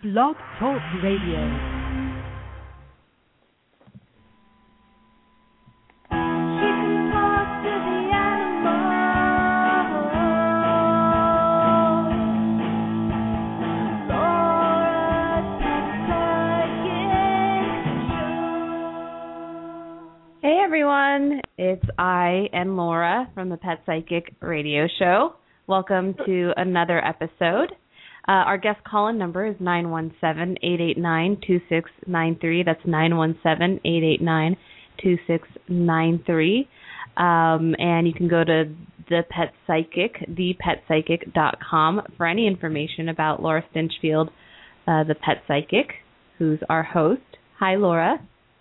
Blog Talk Radio. Hey everyone, it's Ai and Laura from the Pet Psychic Radio Show. Welcome to another episode. Uh, our guest call-in number is nine one seven eight eight nine two six nine three. That's nine one seven eight eight nine two six nine three. Um, and you can go to the Pet Psychic, thepetpsychic.com for any information about Laura Stinchfield, uh, the Pet Psychic, who's our host. Hi, Laura.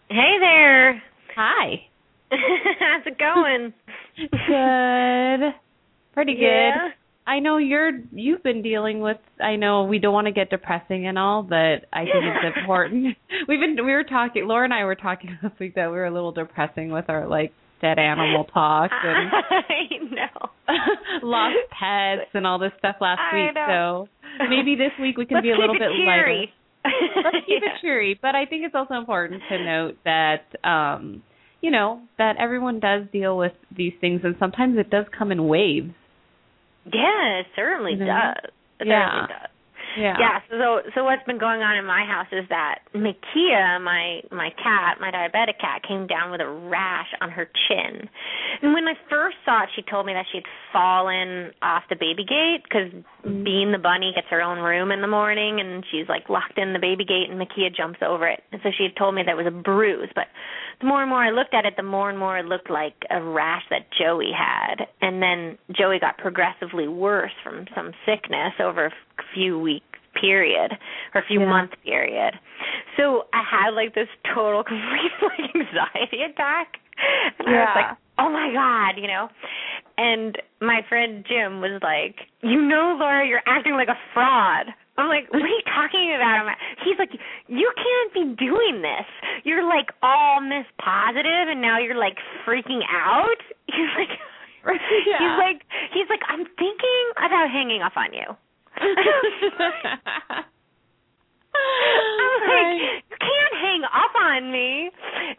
Hey there. Hi. How's it going? Good. Pretty good. Yeah. I know you're you've been dealing with I know we don't want to get depressing and all, but I think it's important. We've been we were talking Laura and I were talking last week that we were a little depressing with our like dead animal talk and I know. lost pets and all this stuff last I week. know. So maybe this week we can Let's be a little bit cheery. lighter. Let's keep Yeah. it cheery, but I think it's also important to note that um you know that everyone does deal with these things and sometimes it does come in waves. Yeah, it certainly know? does. It Yeah. certainly does. Yeah. Yeah, so so what's been going on in my house is that Makia, my my cat, my diabetic cat, came down with a rash on her chin. And when I first saw it, she told me that she had fallen off the baby gate because Mm. Bean the bunny gets her own room in the morning, and she's like locked in the baby gate, and Makia jumps over it. And so she had told me that it was a bruise, but the more and more I looked at it, the more and more it looked like a rash that Joey had. And then Joey got progressively worse from some sickness over a few week period or a few Yeah. month period. So I had like this total complete like anxiety attack. And I was like, Oh my God, you know? And my friend Jim was like, You know, Laura, you're acting like a fraud. I'm like, what are you talking about? He's like, you can't be doing this. You're like all miss positive, and now you're like freaking out. He's like, Yeah. he's like, he's like, I'm thinking about hanging up on you. I'm like, Right. you can't hang up on me.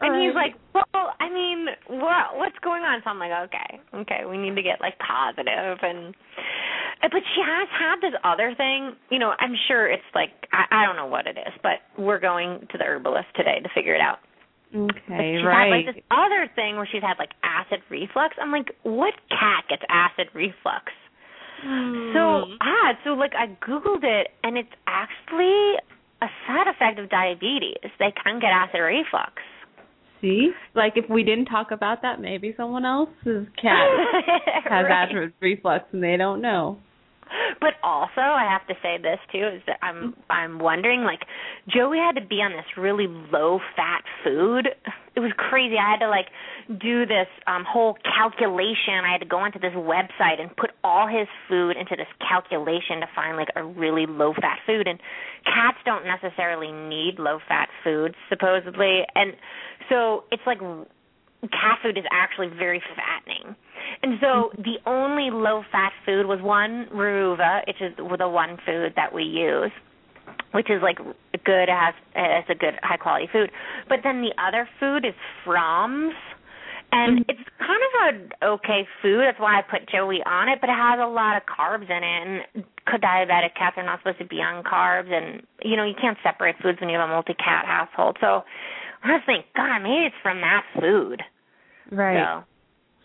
And he's like, well, I mean, what what's going on? So I'm like, okay, okay, we need to get like positive and. uh, But she has had this other thing. You know, I'm sure it's like I, I don't know what it is, but we're going to the herbalist today to figure it out. Okay, she's right. had like this other thing where she's had like acid reflux. I'm like, what cat gets acid reflux? So Hmm. odd. So like I googled it, and it's actually a side effect of diabetes. They can get acid reflux. See, like if we didn't talk about that, maybe someone else's cat has Right. acid reflux and they don't know. But also, I have to say this too is that I'm I'm wondering like Joey had to be on this really low fat food. It was crazy. I had to like do this um whole calculation. I had to go onto this website and put all his food into this calculation to find like a really low fat food and cats don't necessarily need low fat foods supposedly. And so it's like cat food is actually very fattening. And so the only low fat food was Weruva, which is the one food that we use, which is like good as has a good high quality food. But then the other food is Fromm's. And Mhm. it's kind of a okay food. That's why I put Joey on it, but it has a lot of carbs in it. And diabetic cats are not supposed to be on carbs, and you know you can't separate foods when you have a multi-cat household. So I was thinking, God, maybe it's from that food. Right. So,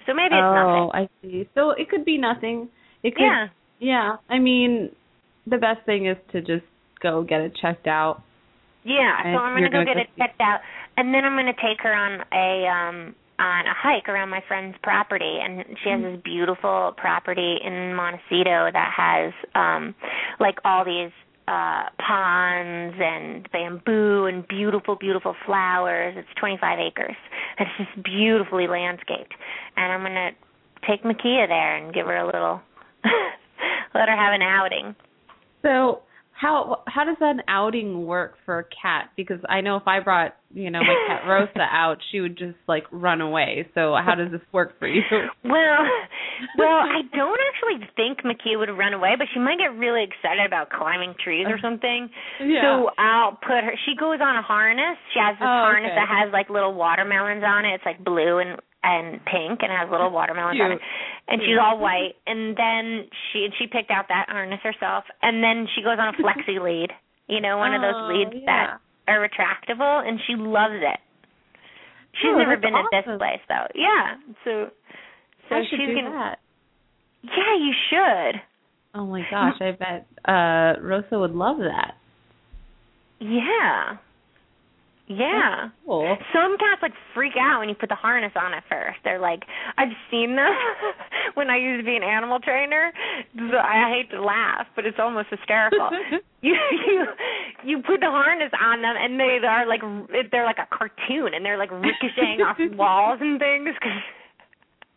so maybe it's oh, nothing. Oh, I see. So it could be nothing. It could. Yeah. Yeah. I mean, the best thing is to just go get it checked out. Yeah, so I'm gonna go get it checked out, and then I'm gonna take her on a um on a hike around my friend's property, and she has this beautiful property in Montecito that has um like all these uh ponds and bamboo and beautiful beautiful flowers. It's 25 acres. It's just beautifully landscaped. And i'm going to take makia there and give her a little let her have an outing. So how how does an outing work for a cat? Because I know if I brought you know my cat Rosa out, she would just like run away. So how does this work for you? Well, well, I don't actually think Makia would run away, but she might get really excited about climbing trees or uh, something. Yeah. So I'll put her. She goes on a harness. She has this Oh, harness okay. that has like little watermelons on it. It's like blue and and pink, and has little watermelons on it. Cute. And she's all white. And then she she picked out that harness herself. And then she goes on a flexi lead. You know, one of those Oh, leads yeah. that are retractable, and she loves it. She's Oh, never been at this place though. Yeah. So so she's gonna that. Yeah, you should. Oh my gosh, I bet uh Rosa would love that. Yeah. Yeah. Cool. Some cats like freak out when you put the harness on at first. They're like, I've seen them when I used to be an animal trainer. So I hate to laugh, but it's almost hysterical. you you you put the harness on them, and they are like they're like a cartoon, and they're like ricocheting off walls and things because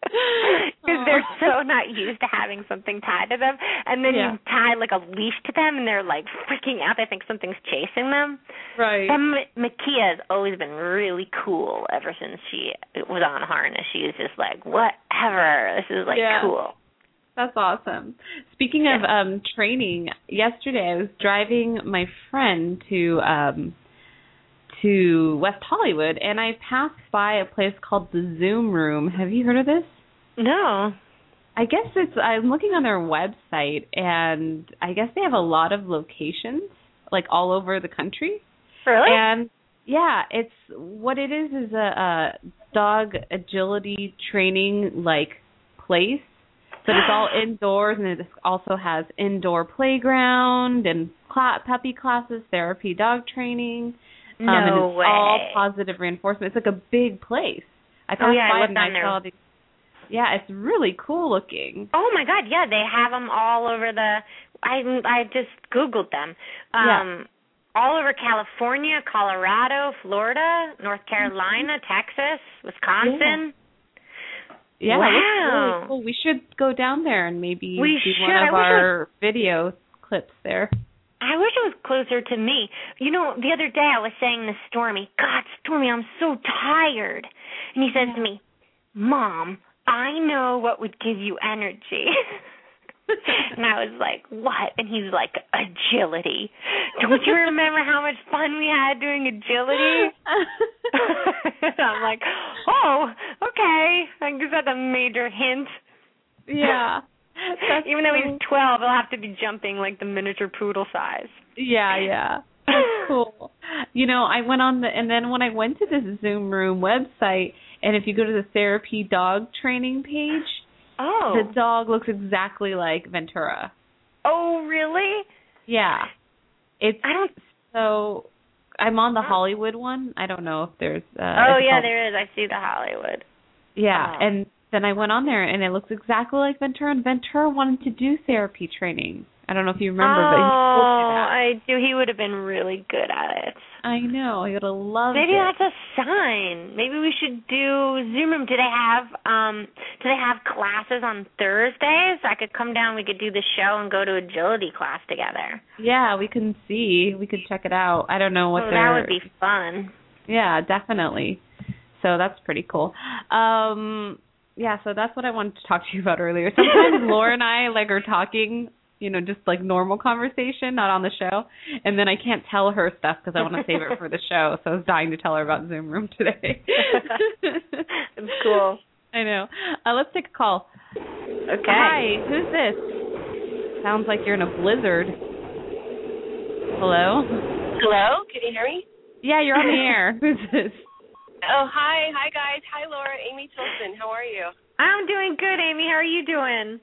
because they're so not used to having something tied to them. And then Yeah. you tie like a leash to them, and they're like freaking out. They think something's chasing them. right. And M- Makia has always been really cool ever since she was on harness. She was just like, whatever. This is like Yeah. cool. That's awesome. Speaking of um training, yesterday I was driving my friend to um to West Hollywood and I passed by a place called the Zoom Room. Have you heard of this? No. I guess it's I'm looking on their website and I guess they have a lot of locations like all over the country. Really? And yeah, it's what it is is a, a dog agility training like place. But it's all indoors, and it also has indoor playground and cla- puppy classes, therapy, dog training. No um, and it's way. all positive reinforcement. It's like a big place. I passed Oh, yeah, I by it looked and I there. saw these. Yeah, it's really cool looking. Oh my god, yeah, they have them all over the I I just googled them. Um all over California, Colorado, Florida, North Carolina, Texas, Wisconsin. Yeah, looks Wow. really cool. We should go down there and maybe We do should. one of our video clips there. I wish it was closer to me. You know, the other day I was saying to Stormy, God, Stormy, I'm so tired. And he says to me, Mom, I know what would give you energy. and I was like, What? And he's like, Agility. Don't you remember how much fun we had doing agility? I'm like, Oh, okay. I guess that's a major hint. yeah. Even though he's 12, he'll have to be jumping like the miniature poodle size. Yeah, yeah. That's cool. You know, I went on the and then when I went to this Zoom Room website and if you go to the therapy dog training page, Oh. the dog looks exactly like Ventura. oh, really? Yeah. It's I don't. so I'm on the Hollywood one. I don't know if there's uh oh yeah, called- there is. I see the Hollywood. Yeah, Oh. and then I went on there and it looks exactly like Ventura and Ventura wanted to do therapy training. I don't know if you remember but he oh. I do. He would have been really good at it. I know. He would have loved Maybe it. Maybe that's a sign. Maybe we should do Zoom room. Do they have um do they have classes on Thursdays? I could come down, we could do the show and go to agility class together. Yeah, we can see. We could check it out. I don't know what oh, that would be fun. Yeah, definitely. So that's pretty cool. Um yeah, so that's what I wanted to talk to you about earlier. Sometimes Laura and I like are talking, you know, just like normal conversation, not on the show, and then I can't tell her stuff because I want to save it for the show. So I was dying to tell her about Zoom Room today. It's cool. I know. Uh, let's take a call. Okay. Hi, who's this? Sounds like you're in a blizzard. Hello? Hello, can you hear me? Yeah, you're on the air. Who's this? Oh, hi, hi guys, hi Laura, Amy Tilson. How are you? I'm doing good, Amy. How are you doing?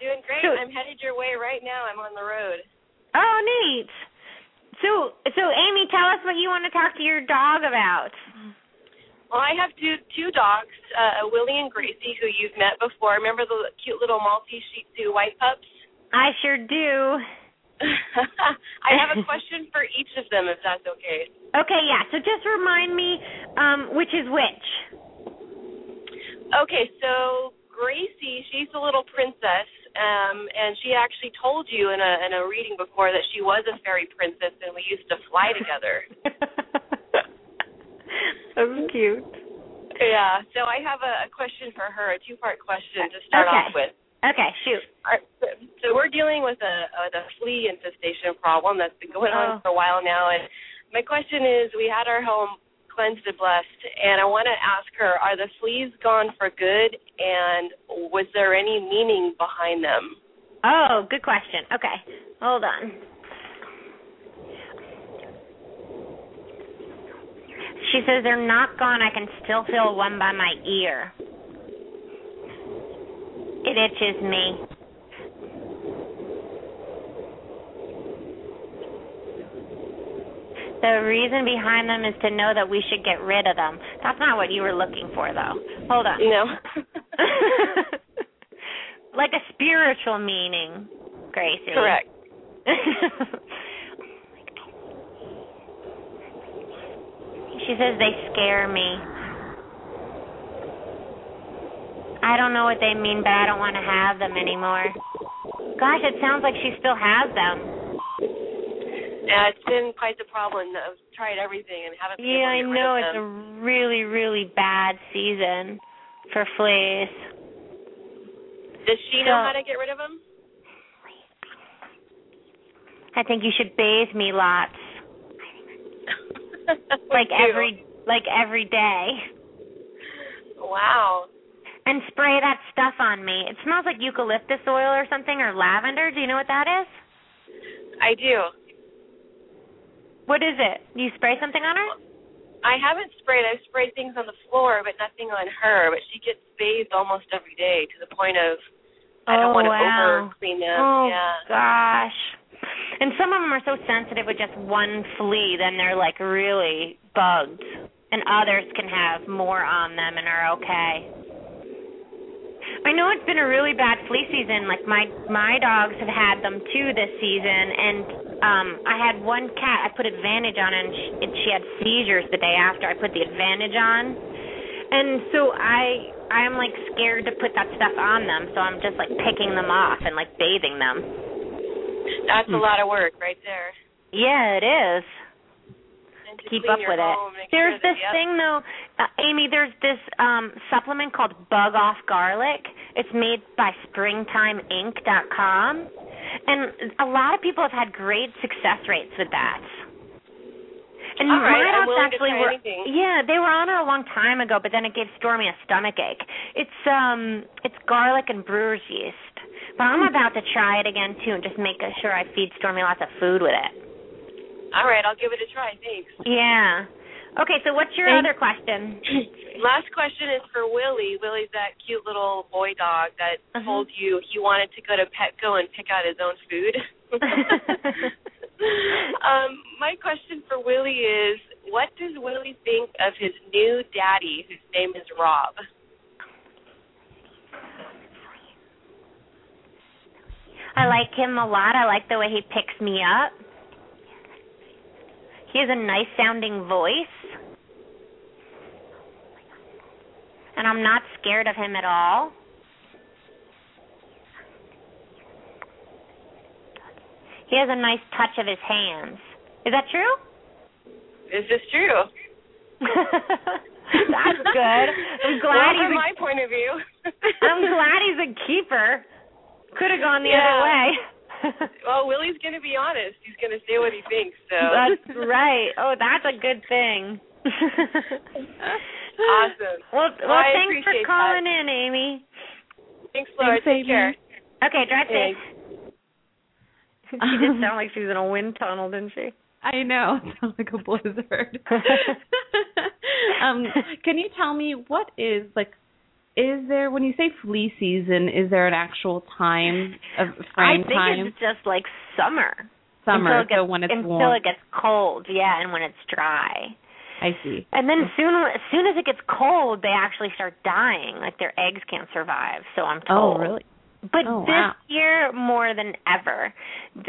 Doing great. So- I'm headed your way right now. I'm on the road. Oh, neat. So, so Amy, tell us what you want to talk to your dog about. Well, I have two two dogs, uh, Willie and Gracie, who you've met before. Remember the cute little Maltese Shih Tzu white pups? I sure do. I have a question for each of them, if that's okay. Okay, yeah. So just remind me, um, which is which. Okay, so Gracie, she's a little princess. um, and she actually told you in a in a reading before that she was a fairy princess, and we used to fly together. That's cute. Yeah. So I have a, a question for her, a two part question to start Okay. off with. Okay, shoot. Right, so- we're dealing with a, a the flea infestation problem that's been going Oh. on for a while now, and my question is: We had our home cleansed and blessed, and I want to ask her: Are the fleas gone for good, and was there any meaning behind them? Oh, good question. Okay, hold on. She says they're not gone. I can still feel one by my ear. It itches me. The reason behind them is to know that we should get rid of them. That's not what you were looking for, though. Hold on. Know. like a spiritual meaning, Gracie. Correct. she says they scare me. I don't know what they mean, but I don't want to have them anymore. Gosh, it sounds like she still has them. Yeah, it's been quite the problem. I've tried everything and haven't been Yeah, I able to get know it's of a really, really bad season for fleas. Does she know how to get rid of them? I think you should bathe me lots, like do. every like every day. Wow. and spray that stuff on me. It smells like eucalyptus oil or something or lavender. Do you know what that is? I do. What is it? You spray something on her? I haven't sprayed. I've sprayed things on the floor, but nothing on her. But she gets bathed almost every day to the point of I don't Oh, want to wow. over clean them. Oh yeah. gosh. And some of them are so sensitive with just one flea, then they're like really bugged. And others can have more on them and are okay. I know it's been a really bad flea season. Like my my dogs have had them too this season, and um I had one cat. I put Advantage on, and she, and she had seizures the day after I put the Advantage on, and so I I'm like scared to put that stuff on them. So I'm just like picking them off and like bathing them. That's Hmm. a lot of work right there. Yeah, it is. And to keep up with it. home, make There's sure that, this yep. thing though, uh, Amy. There's this um supplement called Bug Off Garlic. It's made by SpringtimeInc.com, and a lot of people have had great success rates with that. And All right, my dogs actually were anything. yeah, they were on her a long time ago, but then it gave Stormy a stomach ache. It's um it's garlic and brewer's yeast. But I'm about to try it again too and just make sure I feed Stormy lots of food with it. All right, I'll give it a try. Thanks. Yeah. Okay, so what's your other question? Last question is for Willie. Willie's that cute little boy dog that Uh-huh. told you he wanted to go to Petco and pick out his own food. um, my question for Willie is, what does Willie think of his new daddy, whose name is Rob? I like him a lot. I like the way he picks me up. He has a nice sounding voice. And I'm not scared of him at all. He has a nice touch of his hands. Is that true? Is this true? That's good. I'm glad well, he's from a, my point of view. I'm glad he's a keeper. Could have gone the Yeah. other way. well, Willie's going to be honest. He's going to say what he thinks. So That's right. Oh, that's a good thing. Awesome. Well, Well, well, thanks for appreciate calling in, Amy. Thanks, Laura. Thanks, Take Amy. care. Okay, drive safe. Thanks. she did sound like she was in a wind tunnel, didn't she? I know. It sounds like a blizzard. um, can you tell me what is like is there when you say flea season, is there an actual time of frame I think time? it's just like summer. Summer, until it gets, so when it's until warm. it gets cold, yeah, and when it's dry. I see. And then soon, as soon as it gets cold, they actually start dying. Like their eggs can't survive. So I'm oh, told. Oh, really? But Oh, this wow. year, more than ever,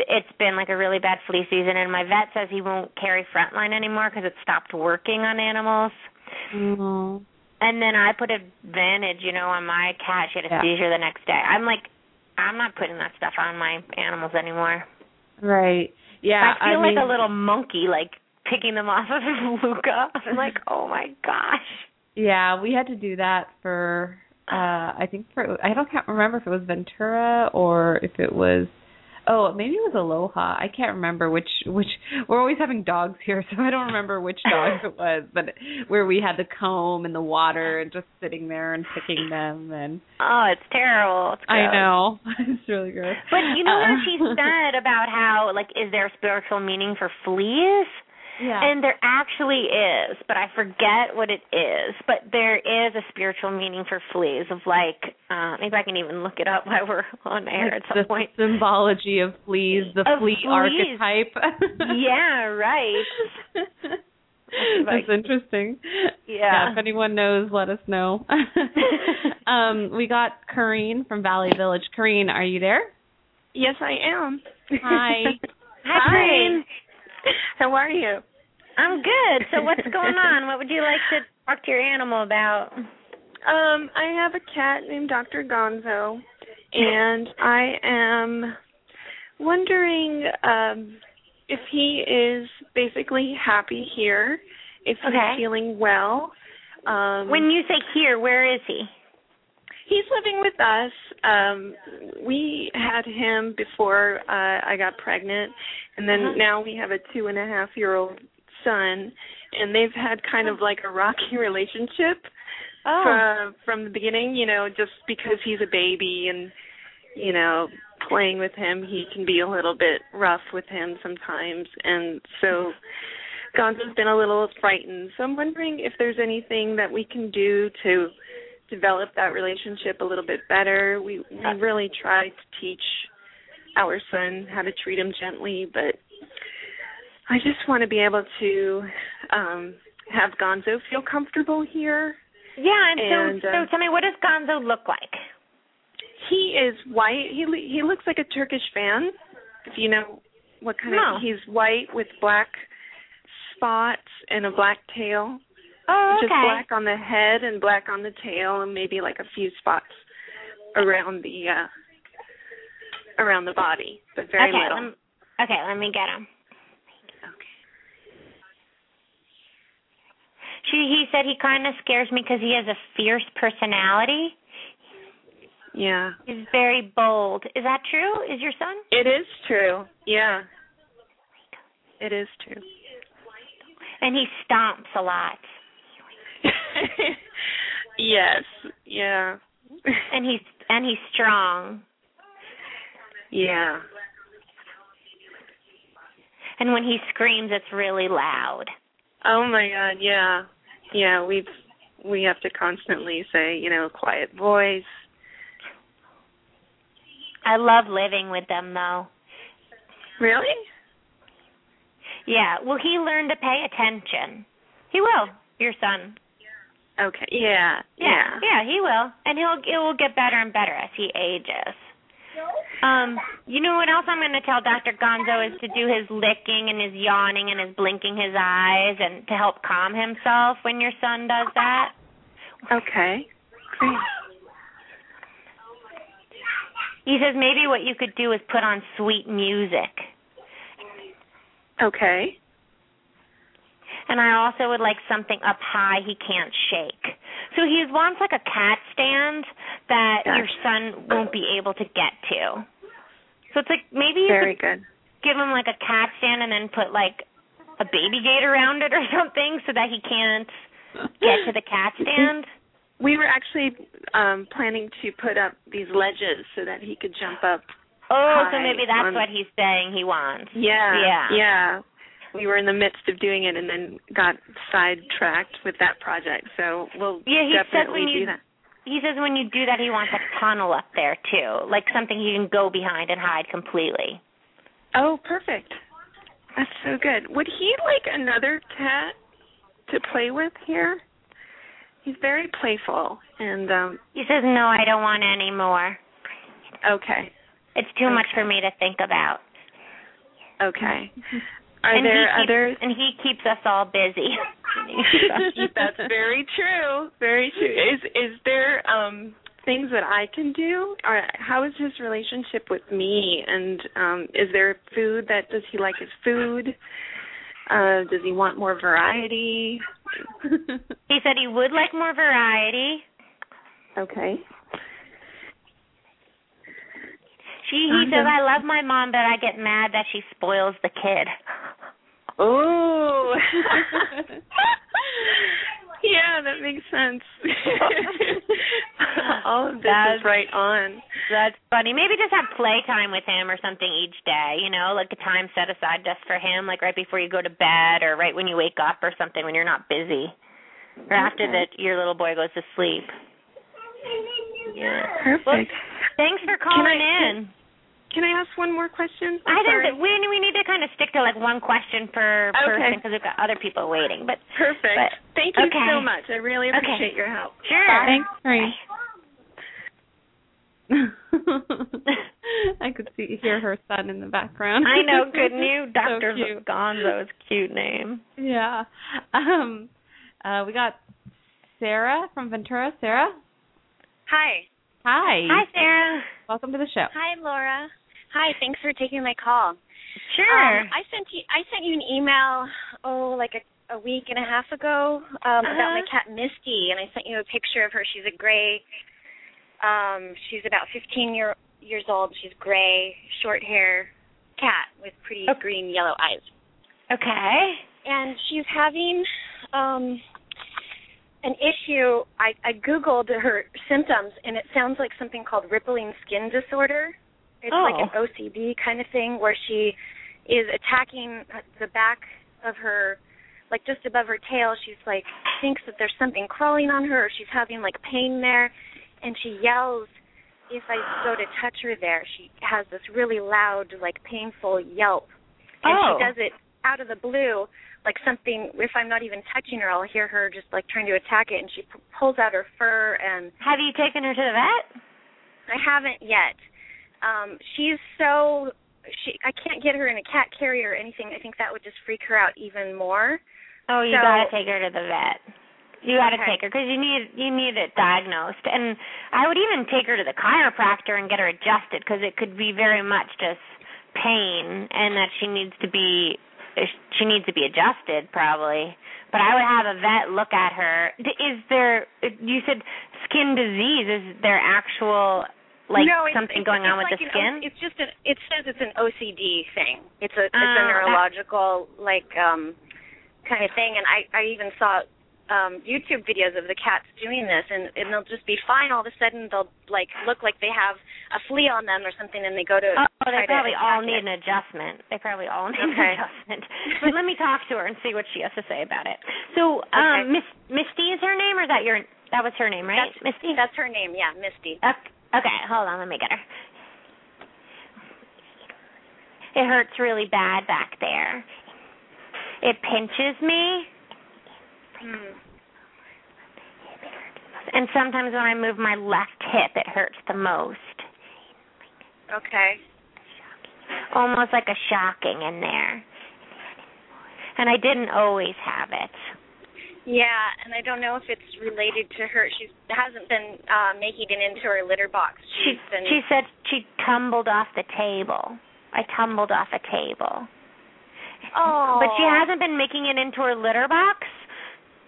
it's been like a really bad flea season. And my vet says he won't carry Frontline anymore because it stopped working on animals. Oh. And then I put Advantage, you know, on my cat. She had a Yeah. seizure the next day. I'm like I'm not putting that stuff on my animals anymore. Right. Yeah. I feel mean, like a little monkey, like picking them off of Luca. I'm like, oh my gosh. Yeah, we had to do that for uh I think for I don't can't remember if it was Ventura or if it was oh maybe it was Aloha. I can't remember which which we're always having dogs here, so I don't remember which dog it was, but where we had the comb and the water and just sitting there and picking them and Oh, it's terrible. It's I know it's really gross. But you know what Uh, she said about how like is there a spiritual meaning for fleas? Yeah. And there actually is, but I forget what it is. But there is a spiritual meaning for fleas of like uh maybe I can even look it up while we're on air at some the point. symbology of fleas, the Of flea fleas. archetype. yeah, right. That's interesting. Yeah. If anyone knows, let us know. um, we got Kareen from Valley Village. Kareen, are you there? Yes, I am. Hi. Hi, Kareen. How are you? I'm good. So what's going on? What would you like to talk to your animal about? Um, I have a cat named Dr. Gonzo, and I am wondering um if he is basically happy here, if he's feeling well. Um When you say here, where is he? He's living with us. Um we had him before uh I got pregnant and then Uh-huh. now we have a two and a half year old son and they've had kind of like a rocky relationship Oh. from from the beginning, you know, just because he's a baby and you know, playing with him, he can be a little bit rough with him sometimes and so Gonzo's been a little frightened. So I'm wondering if there's anything that we can do to develop that relationship a little bit better. We we really try to teach our son how to treat him gently, but I just want to be able to um have Gonzo feel comfortable here. Yeah, and, And, so so tell me what does Gonzo look like? He is white. He he looks like a Turkish Van. If you know what kind No. of he's white with black spots and a black tail. Oh, okay. Just black on the head and black on the tail and maybe like a few spots around the uh around the body, but very okay, little. lem- okay, let me get him. Okay. She he said he kind of scares me because he has a fierce personality. Yeah. He's very bold. Is that true? Is your son? It is true. Yeah. It is true. And he stomps a lot. yes. Yeah. And he's and he's strong. yeah. And when he screams, it's really loud. Oh my god, yeah. Yeah, we've we have to constantly say, you know, quiet voice. I love living with them though. Really? Yeah. Will he learn to pay attention? He will. Your son. Okay. Yeah. Yeah. Yeah, he will. And he'll it will get better and better as he ages. Um, you know what else I'm going to tell Dr. Gonzo is to do his licking and his yawning and his blinking his eyes and to help calm himself when your son does that. Okay. Great. He says maybe what you could do is put on sweet music. Okay. And I also would like something up high he can't shake. So he wants like a cat stand that your son won't be able to get to. So it's like maybe you Very could good. give him like a cat stand and then put like a baby gate around it or something so that he can't get to the cat stand. We were actually um planning to put up these ledges so that he could jump up. Oh, so maybe that's on- what he's saying he wants. Yeah. Yeah. Yeah. We were in the midst of doing it and then got sidetracked with that project. So we'll Yeah, he said definitely when you do that. he says when you do that he wants a tunnel up there too, like something you can go behind and hide completely. Oh, perfect. That's so good. Would he like another cat to play with here? He's very playful and um He says no, I don't want any more. okay. It's too much for me to think about. Okay. Are and there others? And he keeps us all busy. That's very true. Very true. Is is there um things that I can do? Or how is his relationship with me? And um is there food that does he like his food? Uh does he want more variety? He said he would like more variety. Okay. She he says I love my mom, but I get mad that she spoils the kid. Oh. yeah, that makes sense. All of this That's- is right on. That's funny. Maybe just have playtime with him or something each day, you know, like a time set aside just for him, like right before you go to bed or right when you wake up or something when you're not busy. Or after that your little boy goes to sleep. Yeah. Perfect. Thanks for calling I- in. Can I ask one more question? I I'm think sorry. that we we need to kind of stick to like one question per Okay. person because we've got other people waiting. But Perfect. But- Thank you okay. so much. I really Okay. appreciate your help. sure. Thanks, Marie. I could see hear her son in the background. I know, couldn't you? So Dr. cute. Gonzo's cute name. Yeah. Um uh we got Sarah from Ventura. Sarah? Hi. Hi. Hi, Sarah. Welcome to the show. Hi, Laura. Hi, thanks for taking my call. Sure. Um, I sent you I sent you an email oh like a, a week and a half ago um about my Uh-huh. cat Misty and I sent you a picture of her. She's a gray um she's about 15 year years old. She's gray, short hair cat with pretty Okay. green yellow eyes. okay. and she's having um an issue I, I googled her symptoms and it sounds like something called rippling skin disorder it's like an Oh. ocd kind of thing where she is attacking the back of her like just above her tail she's like thinks that there's something crawling on her or she's having like pain there and she yells if i go to touch her there she has this really loud like painful yelp and Oh. she does it out of the blue like something if i'm not even touching her i'll hear her just like trying to attack it and she p- pulls out her fur and Have you taken her to the vet? i haven't yet um she's so she i can't get her in a cat carrier or anything i think that would just freak her out even more Oh, you So- gotta take her to the vet. You gotta Okay. take her because you need you need it diagnosed, and I would even take her to the chiropractor and get her adjusted because it could be very much just pain, and that she needs to be she needs to be adjusted probably. But I would have a vet look at her. D- Is there? You said skin disease. Is there actual like no, something it's, going it's on with like the skin? O- it's just an it says it's an OCD thing. It's a it's Oh, a neurological like um kind of thing and I I even saw um YouTube videos of the cats doing this and and they'll just be fine all of a sudden they'll like look like they have a flea on them or something and they go to Oh, they probably all attack need it. an adjustment. They probably all need Okay. an adjustment. But let me talk to her and see what she has to say about it. So, um, Okay. Miss Misty is her name, or is that your? That was her name, right? That's- Misty. That's her name, yeah, Misty. Okay, okay, hold on. Let me get her. It hurts really bad back there. It pinches me, Hmm. and sometimes when I move my left hip, it hurts the most. Okay. almost like a shocking in there. And I didn't always have it. Yeah, and I don't know if it's related to her. She hasn't been uh making it into her litter box. She She's been she said she tumbled off the table. I tumbled off a table. Oh. But she hasn't been making it into her litter box.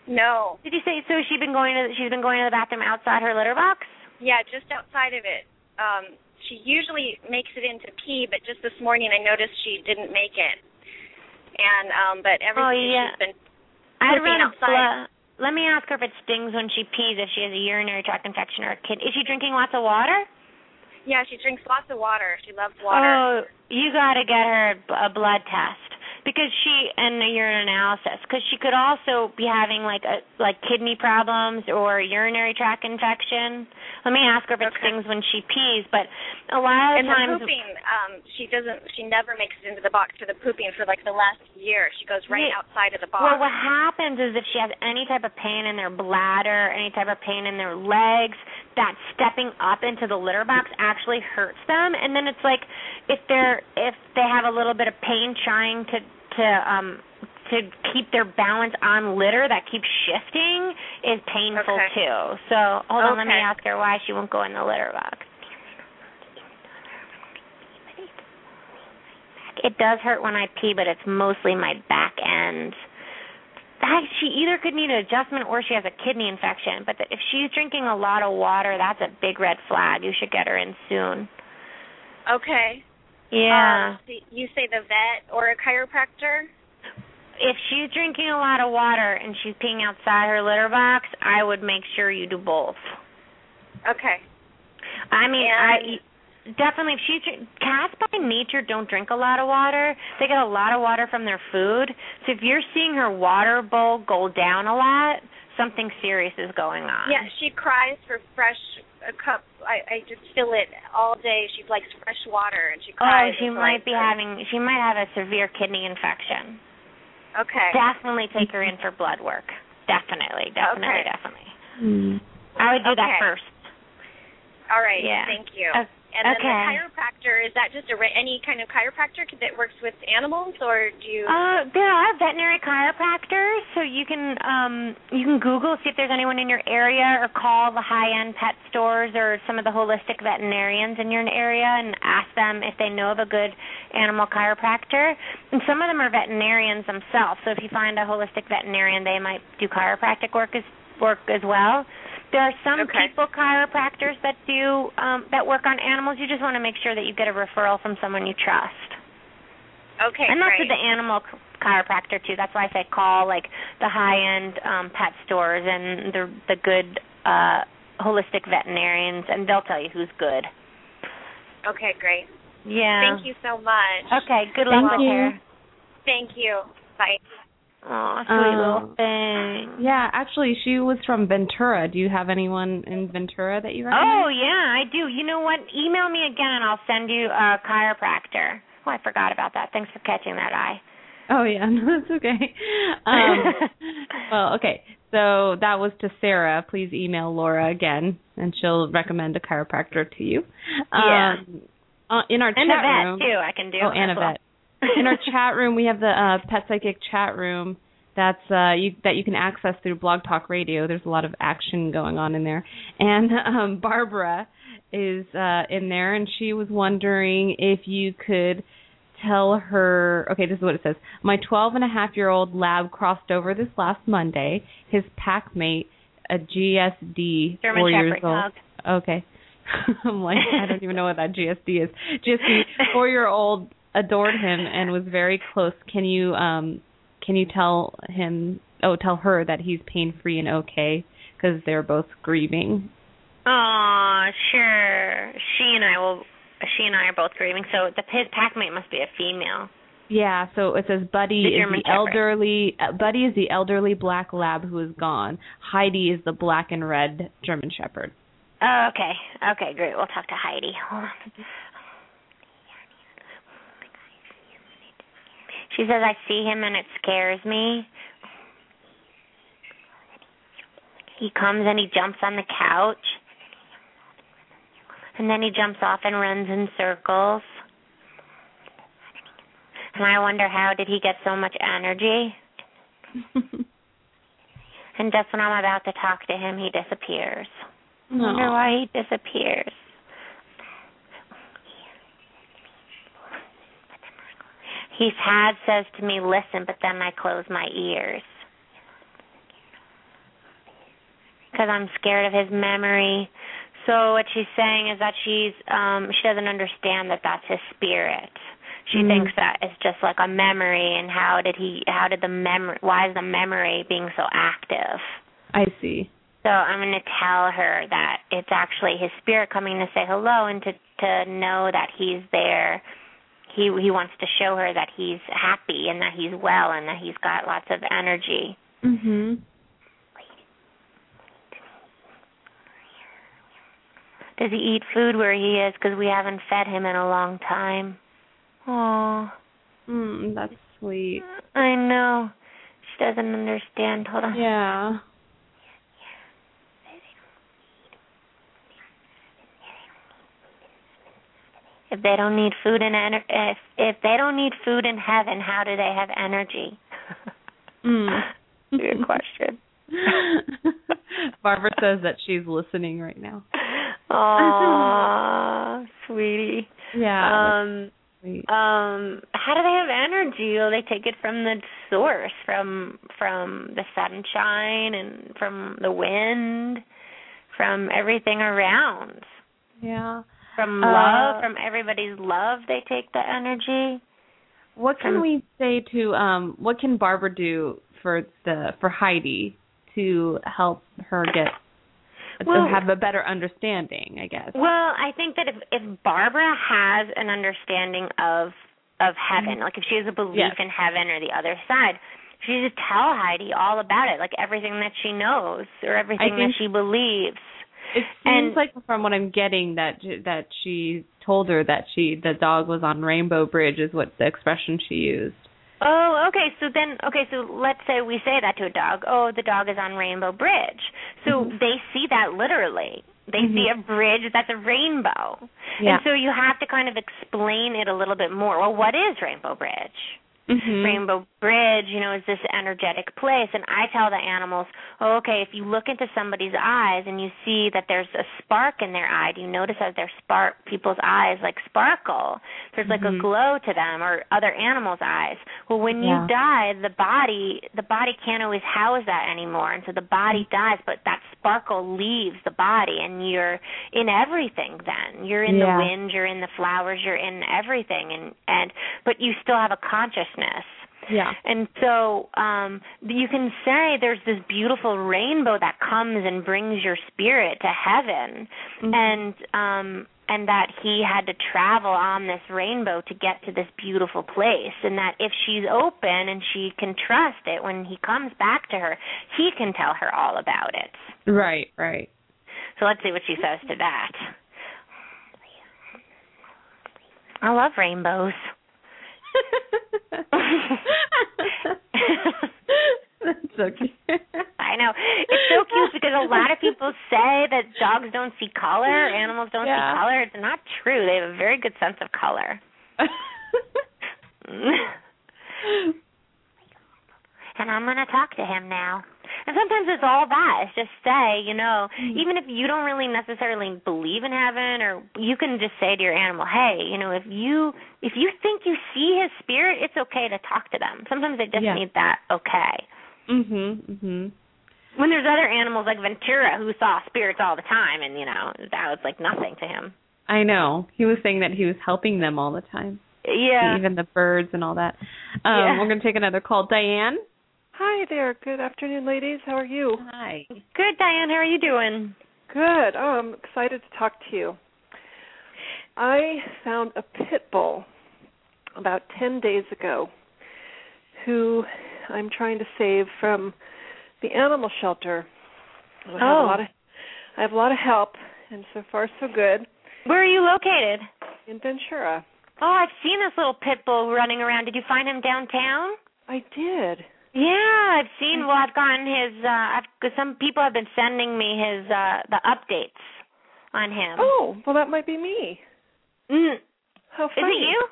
No. Did you say so? She's been going to she's been going to the bathroom outside her litter box. Yeah, just outside of it. Um she usually makes it into pee, but just this morning I noticed she didn't make it. And um but everything yeah. she's been I'd run outside. Let me ask her if it stings when she pees. If she has a urinary tract infection or a kid. Is she drinking lots of water? yeah, she drinks lots of water. She loves water. Oh, you got to get her a blood test because she and a urine analysis because she could also be having like a like kidney problems or urinary tract infection. Let me ask her if it Okay. stings when she pees, but a lot of and times pooping, um, she doesn't she never makes it into the box for the pooping for like the last year. She goes right Yeah. outside of the box. Well, what happens is if she has any type of pain in their bladder, any type of pain in their legs, that stepping up into the litter box actually hurts them. And then it's like if they're if they have a little bit of pain trying to to um to keep their balance on litter that keeps shifting is painful Okay. too. So hold on, let me ask her why she won't go in the litter box. It does hurt when I pee, but it's mostly my back end. That she either could need an adjustment or she has a kidney infection. But if she's drinking a lot of water, that's a big red flag. You should get her in soon. Okay. Yeah. Um, so you say the vet or a chiropractor? if she's drinking a lot of water and she's peeing outside her litter box, I would make sure you do both. Okay. I mean, And- I definitely if she's dr- cats by nature don't drink a lot of water. They get a lot of water from their food. So if you're seeing her water bowl go down a lot, something serious is going on. Yeah, she cries for fresh a cup. I I just fill it all day. She likes fresh water and she cries. Oh, she might I- be having she might have a severe kidney infection. Okay. Definitely take her in for blood work. Definitely, definitely, Okay. definitely. Mm. I would do that first. All right. Yeah. Thank you. Uh, and then okay. the chiropractor is that just a any kind of chiropractor that works with animals, or do you? Uh, there are veterinary chiropractors, so you can um you can Google see if there's anyone in your area, or call the high-end pet stores or some of the holistic veterinarians in your area and ask them if they know of a good animal chiropractor. And some of them are veterinarians themselves, so if you find a holistic veterinarian, they might do chiropractic work as work as well. There are some Okay. people chiropractors that do um that work on animals. You just want to make sure that you get a referral from someone you trust. okay. And that's great. with the animal chiropractor too. That's why I say call like the high end um pet stores and the the good uh holistic veterinarians and they'll tell you who's good. Okay. Great. Yeah. Thank you so much. Okay, good luck Thank with you. her. Thank you. Bye. Oh, sweet Um, little thing. Yeah, actually, she was from Ventura. Do you have anyone in Ventura that you recommend? Oh yeah, I do. You know what? Email me again and I'll send you a chiropractor. Oh, I forgot about that. Thanks for catching that Ai. Oh yeah, no, that's okay. Um, well, okay. So that was to Sarah. Please email Laura again, and she'll recommend a chiropractor to you. Yeah. Um, uh, in our and chat a vet room. too. I can do. Oh, and a vet. In our chat room, we have the uh, Pet Psychic chat room. That's uh, you, that you can access through Blog Talk Radio. There's a lot of action going on in there, and um, Barbara is uh, in there, and she was wondering if you could tell her. Okay, this is what it says. My 12 and a half year old lab crossed over this last Monday. His pack mate, a GSD, German four years old. dog. Okay. I'm like, I don't even know what that GSD is. GSD, four year old adored him and was very close. Can you um can you tell him oh tell her that he's pain free and okay because they're both grieving. Oh, sure. She and I will. She and I are both grieving. So the his packmate must be a female. Yeah, so it says Buddy The is German the Shepherd. elderly uh, Buddy is the elderly black lab who is gone. Heidi is the black and red German shepherd. Oh, okay. Okay, great. We'll talk to Heidi. Hold on. She says I see him and it scares me. He comes and he jumps on the couch. And then he jumps off and runs in circles. And I wonder how did he get so much energy? And just when I'm about to talk to him, he disappears. I wonder why he disappears. His head says to me, listen, but then I close my ears. Because I'm scared of his memory. So what she's saying is that she's um she doesn't understand that that's his spirit. She Mm. thinks that it's just like a memory and how did he how did the memory why is the memory being so active? I see. So I'm going to tell her that it's actually his spirit coming to say hello and to to know that he's there. He he wants to show her that he's happy and that he's well and that he's got lots of energy. Mhm. Wait. Does he eat food where he is? Because we haven't fed him in a long time. Oh, Mm, that's sweet. I know. She doesn't understand. Hold on. Yeah. If they don't need food in ener- if if they don't need food in heaven, how do they have energy? Mm. Good question. Barbara says that she's listening right now. Aww, sweetie. Yeah. Um, sweet. um, how do they have energy? Well, they take it from the source, from from the sunshine and from the wind, from everything around. yeah. From Uh, love, from everybody's love, they take the energy. What can From- we say to um what can Barbara do for the for Heidi to help her get Well- to have a better understanding, I guess. Well, I think that if if Barbara has an understanding of of heaven, like if she has a belief Yes. in heaven or the other side, she just tell Heidi all about it, like everything that she knows or everything that she believes. It seems And- like from what I'm getting that that she told her that she the dog was on Rainbow Bridge is what the expression she used. Oh, okay. So then, okay. So let's say we say that to a dog. Oh, the dog is on Rainbow Bridge. So Mhm. they see that literally. They see a bridge that's a rainbow. Yeah. And so you have to kind of explain it a little bit more. Well, what is Rainbow Bridge? Mhm. Rainbow Bridge, you know, is this energetic place. And I tell the animals, oh, okay, if you look into somebody's eyes and you see that there's a spark in their eye, do you notice that their spark, people's eyes like sparkle? There's like a Mhm. glow to them, or other animals' eyes. Well, when Yeah. you die, the body, the body can't always house that anymore, and so the body dies, but that sparkle leaves the body, and you're in everything. Then you're in Yeah. the wind, you're in the flowers, you're in everything, and and but you still have a consciousness. Yeah. And so um you can say there's this beautiful rainbow that comes and brings your spirit to heaven Mhm. and um and that he had to travel on this rainbow to get to this beautiful place and that if she's open and she can trust it when he comes back to her he can tell her all about it Right, right. so let's see what she says to that i love rainbows That's so cute. I know. It's so cute because a lot of people say that dogs don't see color, animals don't Yeah. see color. It's not true. They have a very good sense of color. and I'm going to talk to him now. And sometimes it's all that. It's just say, you know, Mm-hmm. even if you don't really necessarily believe in heaven or you can just say to your animal, "Hey, you know, if you if you think you see his spirit, it's okay to talk to them." Sometimes they just Yeah. need that okay. mhm, mhm. When there's other animals like Ventura who saw spirits all the time and, you know, that was like nothing to him. I know. He was saying that he was helping them all the time. Yeah. Even the birds and all that. Um Yeah. we're going to take another call. Diane? Hi there. Good afternoon, ladies. How are you? Hi. Good, Diane. How are you doing? Good. Oh, I'm excited to talk to you. I found a pit bull about 10 days ago who I'm trying to save from the animal shelter. I have Oh. a lot of I have a lot of help and so far so good Where are you located? in Ventura. Oh, I've seen this little pit bull running around. Did you find him downtown? I did. Yeah, I've seen. Well, I've gotten his. uh I've, cause some people have been sending me his uh the updates on him. Oh, well that might be me. Mm. How funny. Is it you?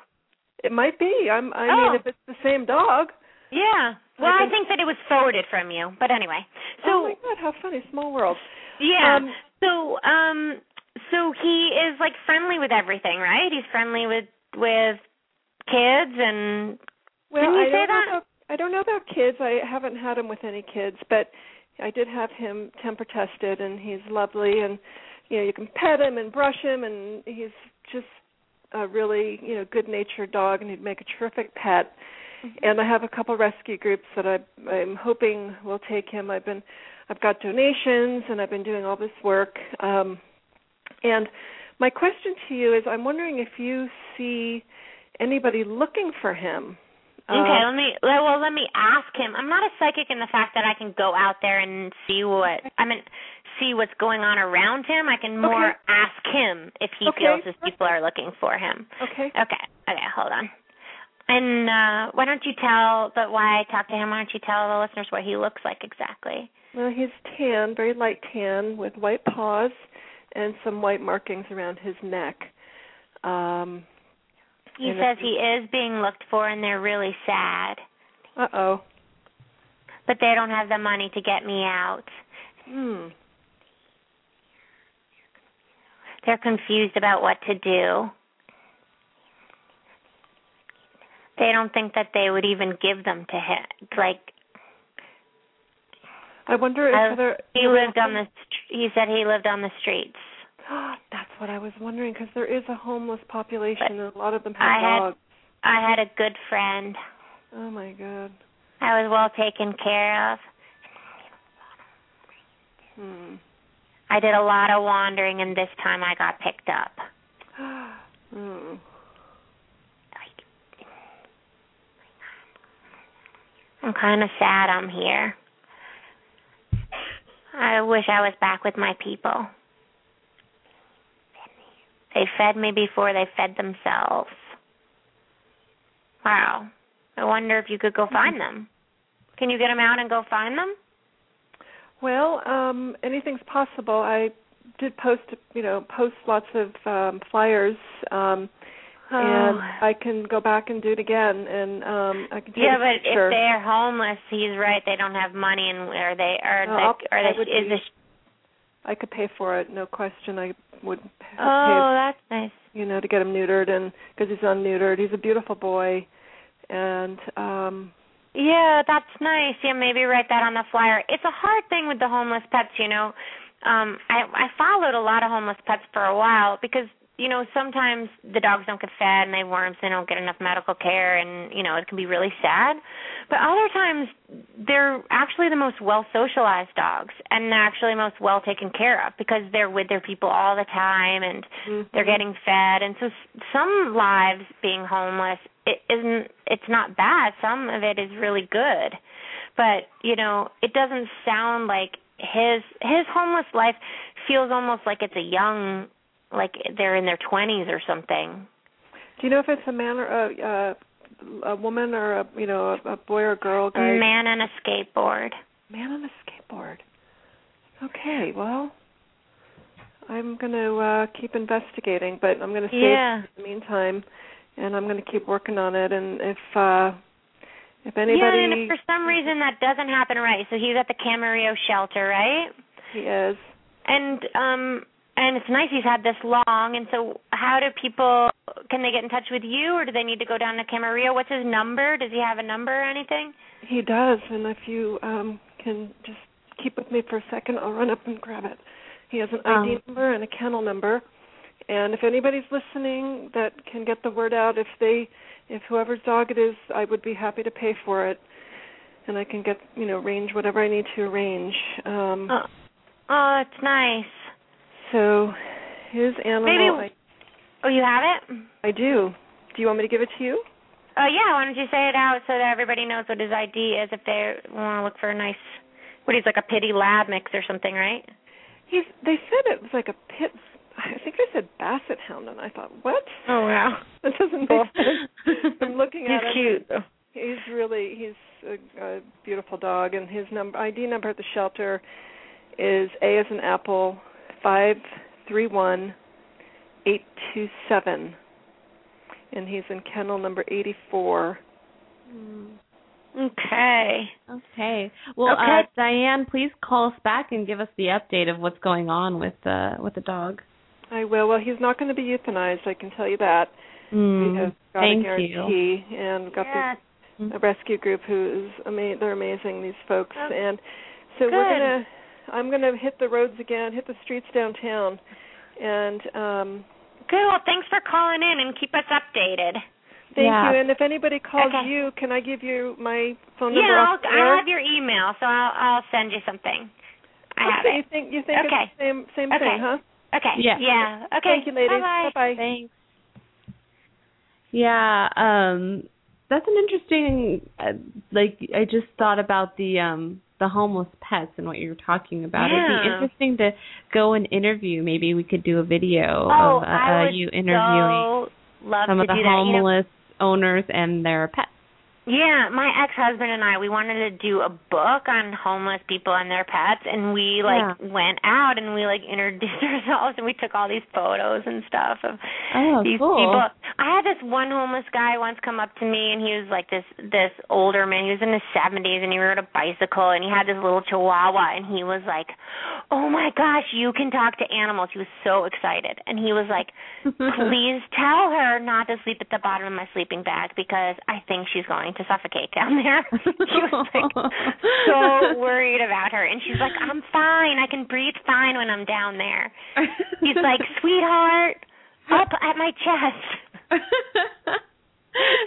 It might be. I'm I Oh. mean if it's the same dog. Yeah. Well, I I think- that it was forwarded from you. But anyway, so oh my god, how funny. Small world. Yeah. Um, so um so he is like friendly with everything, right? He's friendly with with kids and Well, Didn't you I say that? know I don't know about kids. I haven't had him with any kids, but I did have him temper tested, and he's lovely, and you know you can pet him and brush him, and he's just a really you know good natured dog, and he'd make a terrific pet. And I have a couple rescue groups that I I'm hoping will take him. I've been I've got donations, and I've been doing all this work. Um, and my question to you is, I'm wondering if you see anybody looking for him. Okay, Uh, let me well let me ask him. I'm not a psychic in the fact that I can go out there and see what I mean see what's going on around him. I can more Okay. ask him if he Okay, feels as people are looking for him. Okay. Okay. Okay, hold on. And uh why don't you tell the why I talked to him, why don't you tell the listeners what he looks like exactly? Well, he's tan, very light tan, with white paws and some white markings around his neck. Um, He And says he is being looked for and they're really sad. uh oh. but they don't have the money to get me out. Hmm. They're confused about what to do. They don't think that they would even give them to him. Like I wonder if I- there. he lived on the. He said he lived on the streets. That's what I was wondering because there is a homeless population and a lot of them have I had- dogs. I had a good friend. Oh my god. I was well taken care of. Hmm. I did a lot of wandering, and this time I got picked up. Hmm. I'm kind of sad I'm here. I wish I was back with my people. They fed me before they fed themselves. Wow. I wonder if you could go find them. Can you get them out and go find them? Well, um, anything's possible. I did post, you know, post lots of um, flyers, um, and I can go back and do it again, and um, I can yeah, but if they're homeless, he's right. They don't have money, and are they? Are No, they? Are they? Is be-? I could pay for it, no question. I would have Oh, that's nice. you know, to get him neutered, and because he's unneutered, he's a beautiful boy, and um, Yeah, that's nice. Yeah, maybe write that on the flyer. It's a hard thing with the homeless pets, you know. Um I I followed a lot of homeless pets for a while because you know, sometimes the dogs don't get fed and they have worms, they don't get enough medical care and, you know, it can be really sad. But other times they're actually the most well socialized dogs and they're actually most well taken care of because they're with their people all the time and they're mhm. getting fed and so some lives being homeless it isn't it's not bad some of it is really good but you know it doesn't sound like his his homeless life feels almost like it's a young like they're in their 20s or something Do you know if it's a man or a a, a woman or a you know a, a boy or girl guy? man on a skateboard Man on a skateboard. Okay, well, I'm going to uh keep investigating, but I'm going to save yeah in the meantime, and I'm going to keep working on it. And if uh if yeah and if for some reason that doesn't happen right so he's at the camarillo shelter right he is, and um and it's nice he's had this long and so how do people can they get in touch with you or do they need to go down to Camarillo? What's his number? Does he have a number or anything? he does. And if you um can just keep with me for a second, I'll run up and grab it. He has an ID Um. number and a kennel number. And if anybody's listening that can get the word out, if they, if whoever's dog it is, I would be happy to pay for it, and I can get, you know, arrange whatever I need to arrange. Um, Oh, oh it's nice. So his animal, Maybe- Oh, you have it? I, I do. Do you want me to give it to you? Oh yeah, why don't you say it out so that everybody knows what his ID is if they want to look for a nice what he's like a pity lab mix or something, right? He's. They said it was like a pit. I think they said basset hound, and I thought, what? Oh wow. That doesn't make sense. I'm looking at He's him. cute. He's really he's a, a beautiful dog, and his number ID number at the shelter is A as an apple five three one eight two seven, and he's in kennel number eighty four. Okay. Okay. Well, Okay. Uh, Diane, please call us back and give us the update of what's going on with the with the dog. I will. Well, he's not going to be euthanized. I can tell you that. Mm, we have got thank a you. guarantee, and we've got Yes. the a rescue group who is ama- they're amazing these folks Oh, and so we're gonna i'm gonna hit the roads again hit the streets downtown and um Good. Well, thanks for calling in and keep us updated. thank Yeah. you and if anybody calls Okay. you can i give you my phone number Yeah, I'll, off the? I have your email, so I'll I'll send you something. I have okay, you it. think you think Okay. it's the same same Okay. thing huh Okay. Yeah. Yeah. Okay. thank you ladies Bye-bye. bye Thanks. Yeah, um that's an interesting uh, like I just thought about the um the homeless pets and what you're talking about. It'd be interesting to go and interview. Maybe we could do a video Oh, of uh, uh, you interviewing so some of the that. You know, homeless owners and their pets. Yeah, my ex-husband and I we wanted to do a book on homeless people and their pets and we like Yeah. went out and we like introduced ourselves and we took all these photos and stuff of Oh, these cool. people. I had this one homeless guy once come up to me and he was like this this older man. He was in his 70s and he rode a bicycle and he had this little chihuahua and he was like, "Oh my gosh, you can talk to animals." He was so excited. And he was like, "Please tell her not to sleep at the bottom of my sleeping bag because I think she's going to suffocate down there." he was like so worried about her and she's like, "I'm fine. I can breathe fine when I'm down there." He's like, "Sweetheart, up at my chest."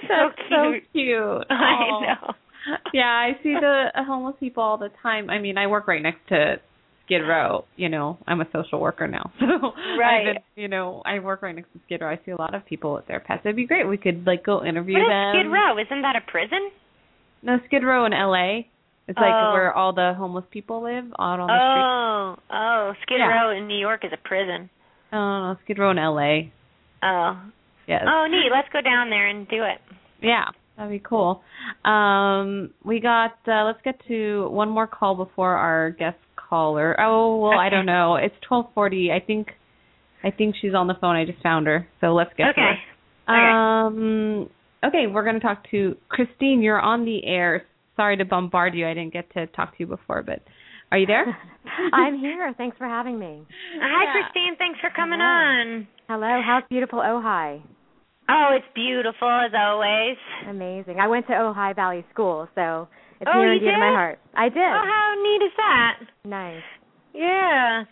That's so cute. cute. I know. Yeah, I see the homeless people all the time. I mean, I work right next to Skid Row. You know, I'm a social worker now, so Right. Been, you know, I work right next to Skid Row. I see a lot of people with their pets. It'd be great. We could like go interview What them. Skid Row? Isn't that a prison? No, Skid Row in L.A. It's like Oh. where all the homeless people live out on the street. Oh, oh, Skid Yeah. Row in New York is a prison. Oh no, Skid Row in L.A. Oh, Yes. oh, neat. Let's go down there and do it. Yeah, that'd be cool. Um, we got. Uh, let's get to one more call before our guest caller. Oh well, I don't know. It's twelve forty. I think. I think she's on the phone. I just found her. So let's get Okay. to her. Um. Okay, we're going to talk to Christine. You're on the air. Sorry to bombard you. I didn't get to talk to you before, but are you there? I'm here. Thanks for having me. Hi, Yeah. Christine. Thanks for coming Hello. on. Hello. How's beautiful Ojai? Oh, it's beautiful as always. Amazing. I went to Ojai Valley School, so it's Oh, near and dear to my heart. I did. Oh, how neat is that? Nice. Yeah.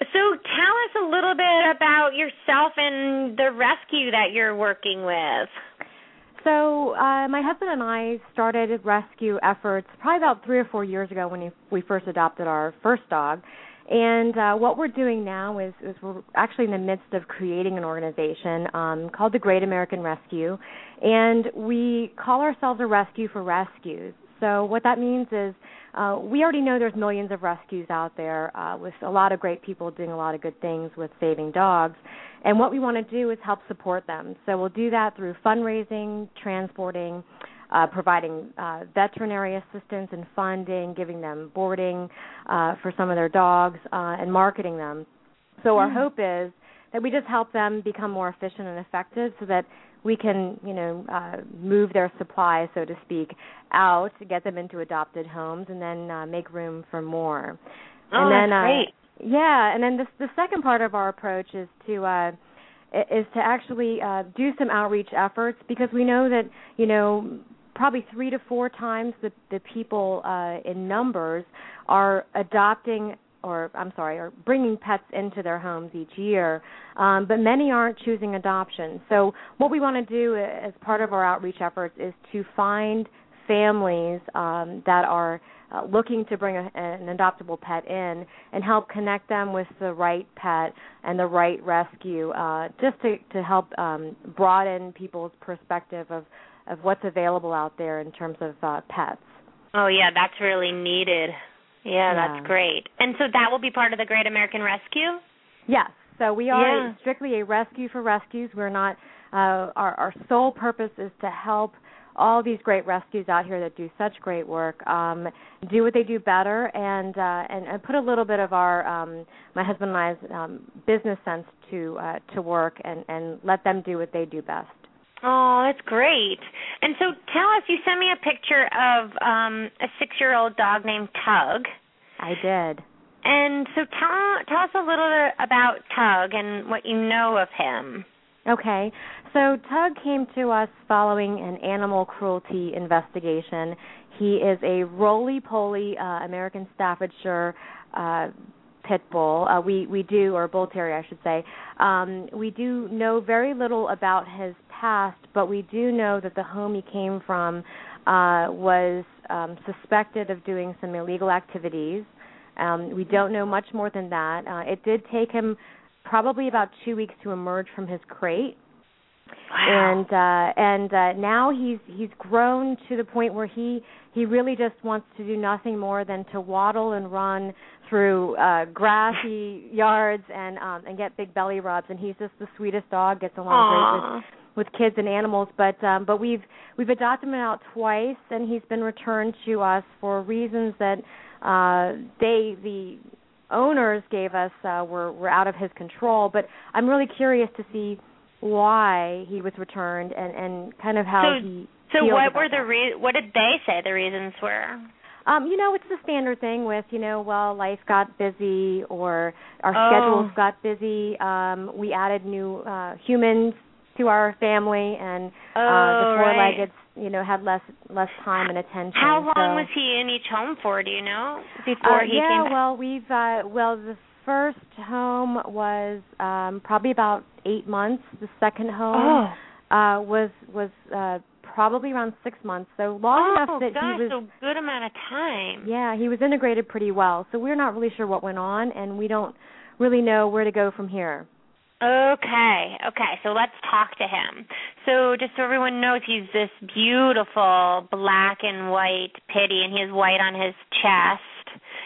So tell us a little bit about yourself and the rescue that you're working with. So uh, my husband and I started rescue efforts probably about three or four years ago when we first adopted our first dog. And uh, what we're doing now is, is we're actually in the midst of creating an organization um, called the Great American Rescue, and we call ourselves a rescue for rescues. So what that means is uh, we already know there's millions of rescues out there uh, with a lot of great people doing a lot of good things with saving dogs. And what we want to do is help support them. So we'll do that through fundraising, transporting, uh, providing uh, veterinary assistance and funding, giving them boarding uh, for some of their dogs, uh, and marketing them. So our hope is that we just help them become more efficient and effective, so that we can, you know, uh, move their supply, so to speak, out to get them into adopted homes, and then uh, make room for more. Oh, and then, that's uh, great. yeah, and then the the second part of our approach is to uh is to actually uh do some outreach efforts because we know that, you know, probably 3 to 4 times the the people uh in numbers are adopting or I'm sorry, are bringing pets into their homes each year, um, but many aren't choosing adoption. So what we want to do as part of our outreach efforts is to find families um, that are uh, looking to bring a, an adoptable pet in and help connect them with the right pet and the right rescue, uh, just to to help um, broaden people's perspective of of what's available out there in terms of uh, pets. Oh yeah, that's really needed. Yeah, Yeah. that's great. And so that will be part of the Great American Rescue? Yes. So we are Yeah. strictly a rescue for rescues. We're not uh our our sole purpose is to help all these great rescues out here that do such great work um do what they do better and uh and, and put a little bit of our um my husband and I's um business sense to uh to work and and let them do what they do best. Oh, that's great. And so tell us, you sent me a picture of um a 6-year-old dog named Tug. I did. And so tell tell us a little bit about Tug and what you know of him. Okay. So Tug came to us following an animal cruelty investigation. He is a roly-poly uh, American Staffordshire uh, pit bull. Uh, we we do, or bull terrier, I should say. Um, we do know very little about his past, but we do know that the home he came from uh, was um, suspected of doing some illegal activities. Um, we don't know much more than that. Uh, it did take him probably about two weeks to emerge from his crate. Wow. and uh and uh now he's he's grown to the point where he he really just wants to do nothing more than to waddle and run through uh grassy yards and um and get big belly rubs and he's just the sweetest dog gets along great with with kids and animals. But um but we've we've adopted him out twice and he's been returned to us for reasons that uh they the owners gave us uh were were out of his control. But i'm really curious to see why he was returned and and kind of how So- he So what were the re- what did they say the reasons were? Um, you know, it's the standard thing with, you know, well, life got busy or our Oh. schedules got busy. Um, we added new uh humans to our family and Oh, uh the right. four-leggeds, you know, had less less time and attention. How long so, was he in each home for? Do you know? Before uh, he yeah, came well, we've uh well, the first home was um probably about 8 months. The second home oh, uh was was uh probably around 6 months. So long oh enough that gosh, he was so good amount of time. Yeah, he was integrated pretty well. So we're not really sure what went on, and we don't really know where to go from here. Okay, okay. So let's talk to him. So just so everyone knows, he's this beautiful black and white pitty, and he has white on his chest.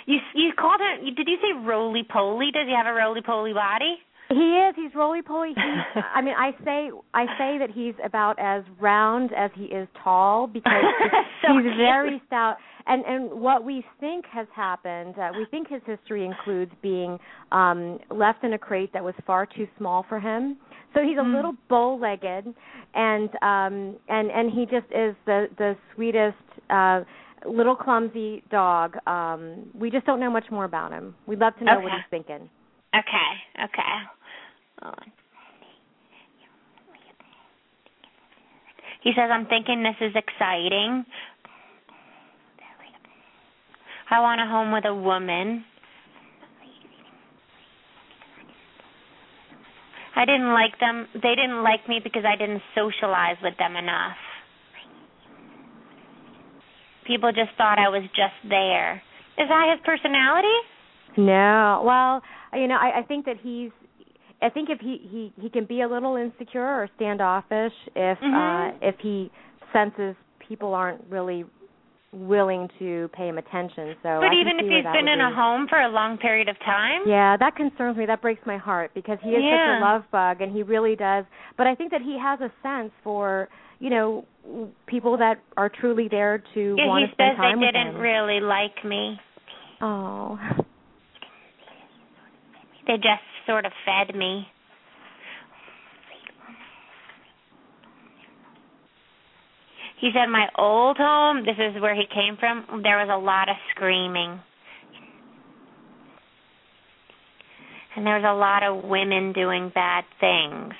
You you called him? Did you say roly poly? Does he have a roly poly body? He is. He's roly poly. He's. I mean, I say I say that he's about as round as he is tall because So he's cute. very stout. And and what we think has happened, uh, we think his history includes being um left in a crate that was far too small for him. So he's a Mm. little bow-legged, and um and and he just is the the sweetest. uh little clumsy dog um we just don't know much more about him we'd love to know what he's thinking Okay, okay. Hold on. He says, I'm thinking this is exciting. I want a home with a woman. I didn't like them. They didn't like me because I didn't socialize with them enough. People just thought I was just there. Is that his personality? No. Well, you know, I, I think that he's I think if he he he can be a little insecure or standoffish if Mhm. uh if he senses people aren't really willing to pay him attention. So but I even if he's been in a home for a long period of time? Yeah, that concerns me. That breaks my heart because he is such a love bug and he really does. But I think that he has a sense for, you know, people that are truly there to Yeah, want to spend time with him. He says they didn't really like me. oh. They just sort of fed me. He said my old home, this is where he came from, there was a lot of screaming. And there was a lot of women doing bad things.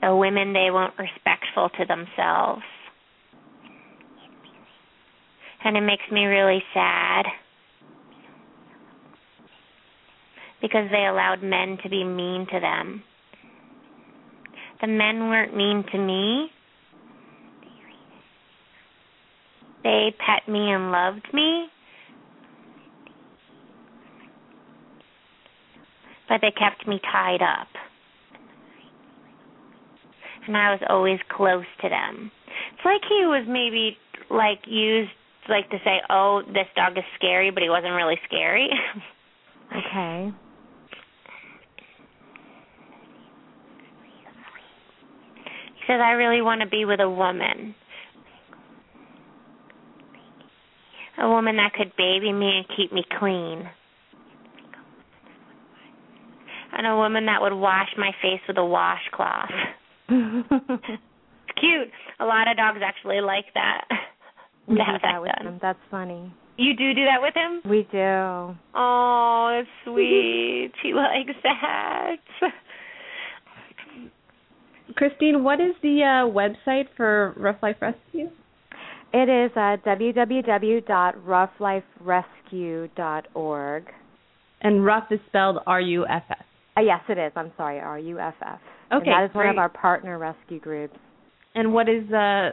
The women, they weren't respectful to themselves. And it makes me really sad. Because they allowed men to be mean to them. The men weren't mean to me. They pet me and loved me. But they kept me tied up. And I was always close to them. It's like he was maybe like used like to say, "Oh, this dog is scary," but he wasn't really scary. Okay. He says, I really want to be with a woman. A woman that could baby me and keep me clean. And a woman that would wash my face with a washcloth. It's cute. A lot of dogs actually like that. we do have that with done. him. That's funny. You do do that with him? We do. Oh, that's sweet. he likes that. Christine, what is the uh, website for Ruff Life Rescue? It is uh, www.ruffliferescue.org. And Ruff is spelled R U F F. Uh, yes, it is. I'm sorry, R U F F. Okay, and that is one of our partner rescue groups. And what is uh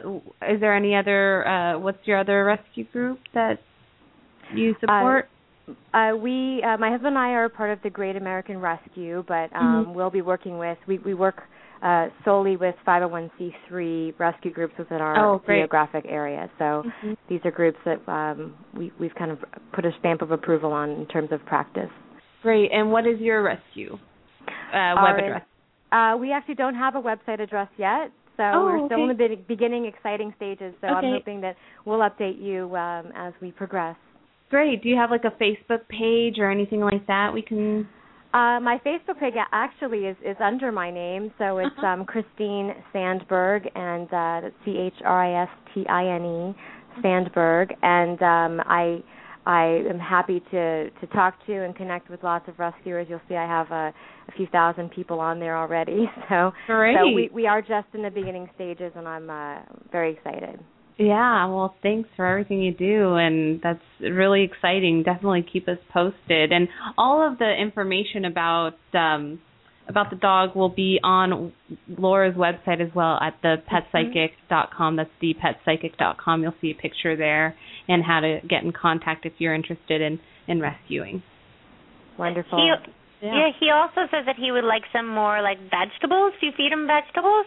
is there any other uh what's your other rescue group that you support? uh, we, uh, my husband and I are part of the Great American Rescue, but um, Mhm. we'll be working with. We we work uh, solely with 501c3 rescue groups within our Oh, geographic area. So Mhm. these are groups that um, we we've kind of put a stamp of approval on in terms of practice. Great. And what is your rescue uh, web Our- address? Uh, we actually don't have a website address yet, so Oh, we're still in the beginning, exciting stages. So I'm hoping that we'll update you um, as we progress. Great. Do you have like a Facebook page or anything like that we can? Uh, my Facebook page actually is, is under my name, so it's Uh-huh. um, Christine Sandburg, and uh, that's C H R I S T I N E Sandburg, and um, I I am happy to to talk to and connect with lots of rescuers. You'll see I have a, a few thousand people on there already, so Great. so we we are just in the beginning stages, and I'm uh, very excited. Yeah, well, thanks for everything you do, and that's really exciting. Definitely keep us posted, and all of the information about um, about the dog will be on Laura's website as well at the petpsychic.com. That's the petpsychic.com. You'll see a picture there and how to get in contact if you're interested in in rescuing. Wonderful. He, yeah. he also says that he would like some more like vegetables. Do you feed him vegetables?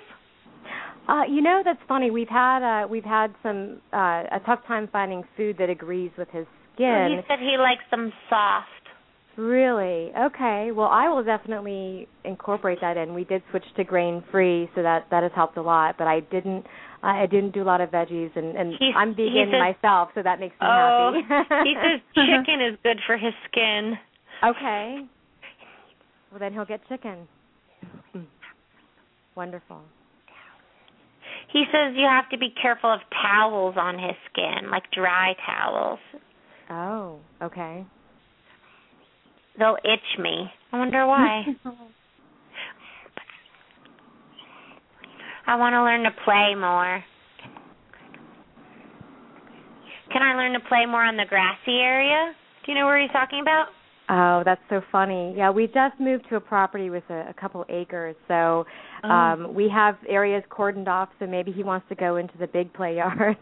Uh, you know that's funny. We've had uh, we've had some uh, a tough time finding food that agrees with his Well, skin. he said he likes them soft. Really? Okay. Well, I will definitely incorporate that in. We did switch to grain free, so that that has helped a lot. But I didn't. I didn't do a lot of veggies, and and He's- I'm vegan says- myself, so that makes me Oh, happy. he says chicken is good for his skin. okay. Well, then he'll get chicken. Hmm. Wonderful. He says you have to be careful of towels on his skin, like dry towels. Oh, okay. They'll itch me. I wonder why. I want to learn to play more. Can I learn to play more on the grassy area? Do you know where he's talking about? Oh, that's so funny. Yeah, we just moved to a property with a, a couple acres, so Oh. um we have areas cordoned off. So maybe he wants to go into the big play yard.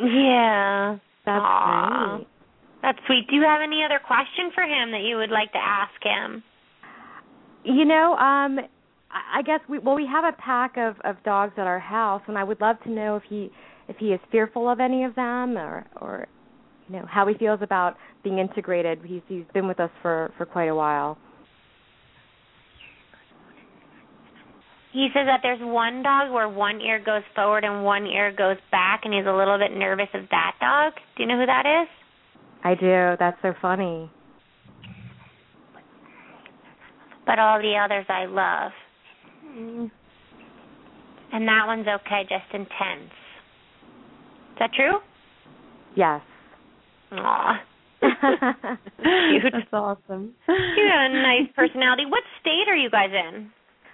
Yeah. That's great. That's sweet. Do you have any other question for him that you would like to ask him? You know, um I I guess we well we have a pack of of dogs at our house, and I would love to know if he if he is fearful of any of them, or or you know how he feels about being integrated. He's he's been with us for for quite a while. He says that there's one dog where one ear goes forward and one ear goes back, and he's a little bit nervous of that dog. Do you know who that is? I do. That's so funny. But all the others I love. And that one's okay, just intense. Is that true? Yes. Aw. Cute. That's awesome. You got a nice personality. What state are you guys in?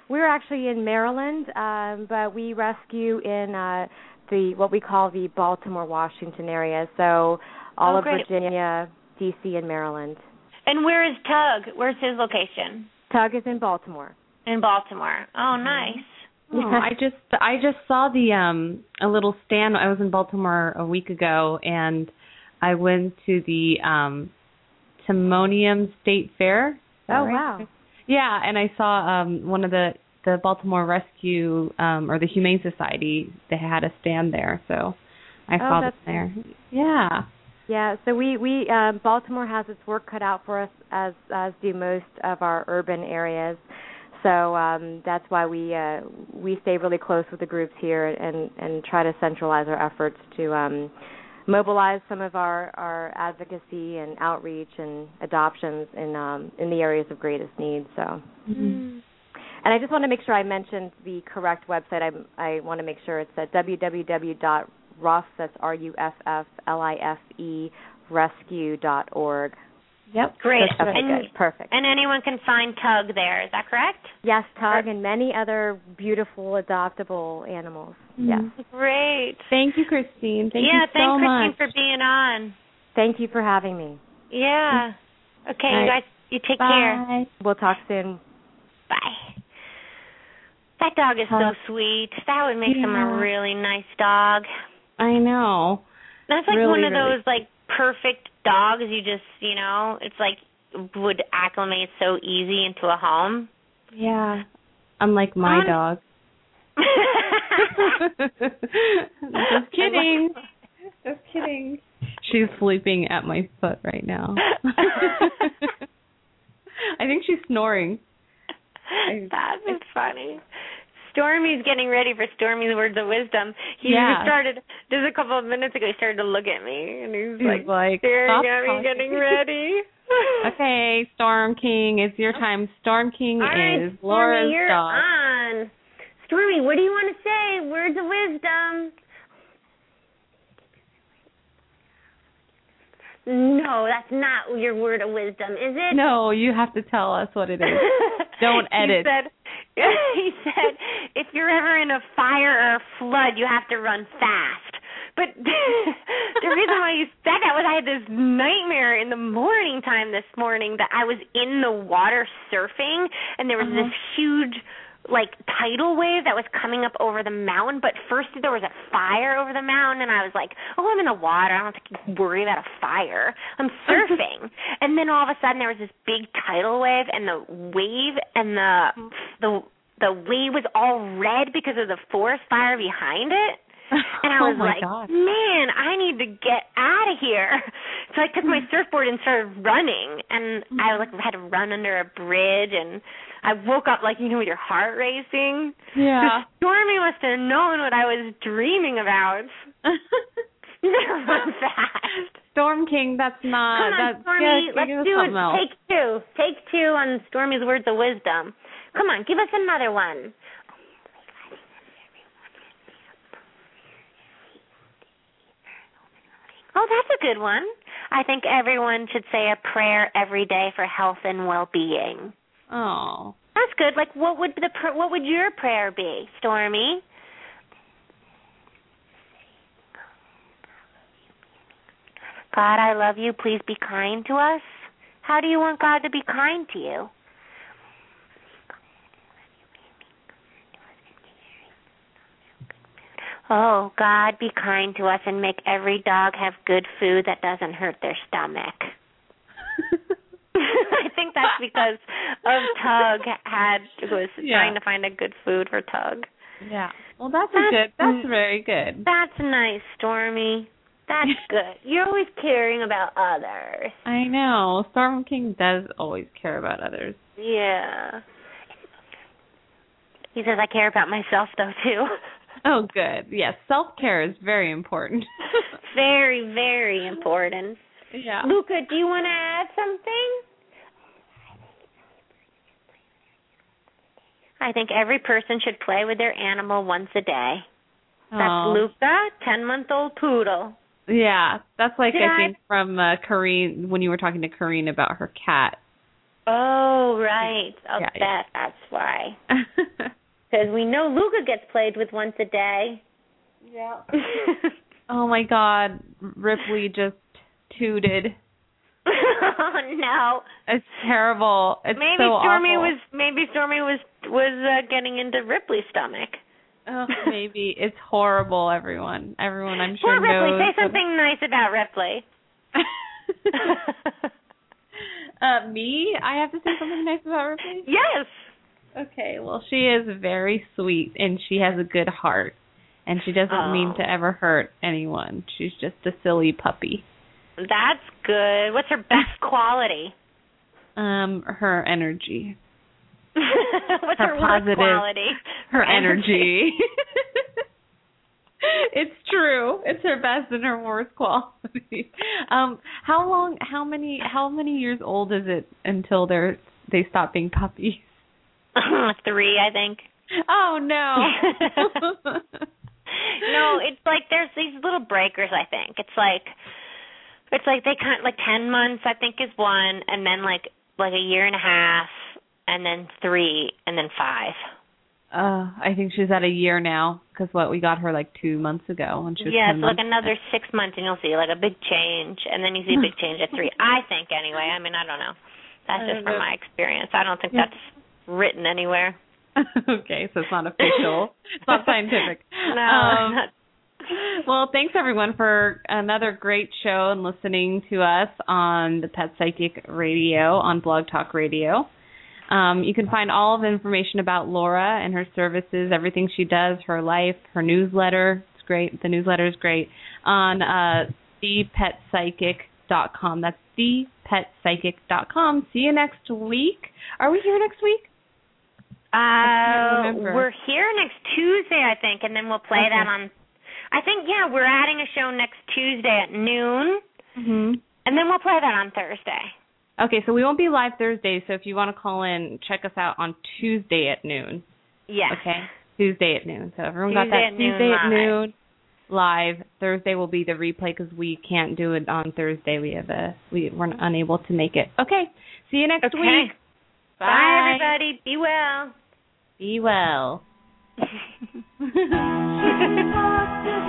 We're actually in Maryland, um, but we rescue in uh, the what we call the Baltimore Washington area. So all Oh, of great. Virginia, DC, and Maryland. And where is Tug? Where's his location? Tug is in Baltimore. In Baltimore. Oh, nice. Oh, I just I just saw the um a little stand. I was in Baltimore a week ago, and I went to the um Timonium State Fair. Oh right? wow. Yeah, and I saw um one of the the Baltimore Rescue um or the Humane Society. They had a stand there, so I Oh, saw them there. Yeah. Yeah, so we we um, Baltimore has its work cut out for us as as do most of our urban areas. So um, that's why we uh, we stay really close with the groups here and and try to centralize our efforts to um, mobilize some of our our advocacy and outreach and adoptions in um, in the areas of greatest need. So. Mm-hmm. And I just want to make sure I mentioned the correct website. I I want to make sure it's at www.ruff that's r u f f l i f e rescue dot org. Yep. Great. Okay, and, good, perfect. And anyone can find Tug there. Is that correct? yes, Tug and many other beautiful adoptable animals. Mhm. Yes. Great. Thank you, Christine. Thank yeah, you so thanks, Christine, for being on. Thank you for having me. Yeah. Okay, All you guys, you take care. Bye. We'll talk soon. Bye. That dog is so sweet. That would make him a really nice dog. I know. That's like Really, one of really. those like perfect dogs. You just, you know, it's like would acclimate so easy into a home. Yeah. Unlike my Um, dog. Just kidding. Just kidding. She's sleeping at my foot right now. I think she's snoring. That is funny. Stormy's getting ready for Stormy's words of wisdom. He Yeah. started just a couple of minutes ago. He started to look at me, and he's He's like, like, staring at me, getting ready. Okay, Storm King, it's your time. Storm King All right, is Laura's Stormy, you're dog. on. Stormy, what do you want to say? Words of wisdom. No, that's not your word of wisdom, is it? No, you have to tell us what it is. Don't edit. He said, he said, if you're ever in a fire or a flood, you have to run fast. But the reason why you said that was I had this nightmare in the morning time this morning that I was in the water surfing and there was Uh-huh. this huge like tidal wave that was coming up over the mountain but first there was a fire over the mountain and I was like, Oh, I'm in the water, I don't have to worry about a fire. I'm surfing and then all of a sudden there was this big tidal wave and the wave and the the the wave was all red because of the forest fire behind it. And I oh was my like, God. man, I need to get out of here. So I took my surfboard and started running, and I like had to run under a bridge, and I woke up like you know with your heart racing. Yeah. Stormy must have known what I was dreaming about. Run fast. Storm King, that's not Come on, that's Stormy, yeah, let's do it. else. Take two. Take two on Stormy's words of wisdom. Come on, give us another one. Oh, that's a good one. I think everyone should say a prayer every day for health and well-being. Oh. That's good. Like, what would the pr- what would your prayer be, Stormy? God, I love you. Please be kind to us. How do you want God to be kind to you? Oh, God, be kind to us and make every dog have good food that doesn't hurt their stomach. I think that's because of Tug had was Yeah. trying to find a good food for Tug. Yeah. Well, that's, a That's- good. That's very good. That's nice, Stormy. That's good. You're always caring about others. I know. Storm King does always care about others. Yeah. He says I care about myself though too. Oh, good. Yes, self care is very important. very, very important. yeah. Luca, do you want to add something? I think every person should play with their animal once a day. That's Oh. Luca, ten month old poodle. Yeah, that's like Did I I- think from uh, Corrine when you were talking to Corrine about her cat. Oh, right. I'll Yeah, bet yeah. that's why. Because we know Luca gets played with once a day. yeah. oh my God, Ripley just tooted. Oh no. It's terrible. It's maybe so Stormy awful. was maybe Stormy was was uh, getting into Ripley's stomach. Oh, maybe it's horrible. Everyone, everyone, I'm sure Poor Ripley, knows. say something nice about Ripley. uh, me? I have to say something nice about Ripley. yes. Okay, well, she is very sweet and she has a good heart, and she doesn't mean Oh. to ever hurt anyone. She's just a silly puppy. That's good. What's her best quality? Um, her energy, What's Her her, worst positive- quality? her energy. it's true. It's her best and her worst quality. Um, how long? How many? How many years old is it until they're they stop being puppies? Three, I think. Oh no. no, it's like there's these little breakers. I think it's like it's like they kind like ten months. I think is one, and then like like a year and a half, and then three, and then five. Uh, I think she's at a year now because what we got her like two months ago when she was Yeah, 10 so like months. another six months, and you'll see like a big change, and then you see a big change at three. I think anyway. I mean, I don't know. That's I just from know. my experience. I don't think Yeah. that's written anywhere. okay, so it's not official. it's not scientific. No. Um, well, thanks everyone for another great show and listening to us on the Pet Psychic Radio on Blog Talk Radio. Um, you can find all of the information about Laura and her services, everything she does, her life, her newsletter. It's great. The newsletter is great on uh, thepetpsychic.com. That's thepetpsychic.com. See you next week. Are we here next week? Uh, we're here next Tuesday, I think, and then we'll play Okay. that on. I think yeah, we're adding a show next Tuesday at noon, Mm-hmm. and then we'll play that on Thursday. Okay, so we won't be live Thursday. So if you want to call in, check us out on Tuesday at noon. Yes. Okay, Tuesday at noon. So everyone got that at noon Tuesday at live. noon live. Thursday will be the replay because we can't do it on Thursday. We have a we we're unable to make it. Okay, see you next Okay. week. Bye, everybody. Be well. Be well.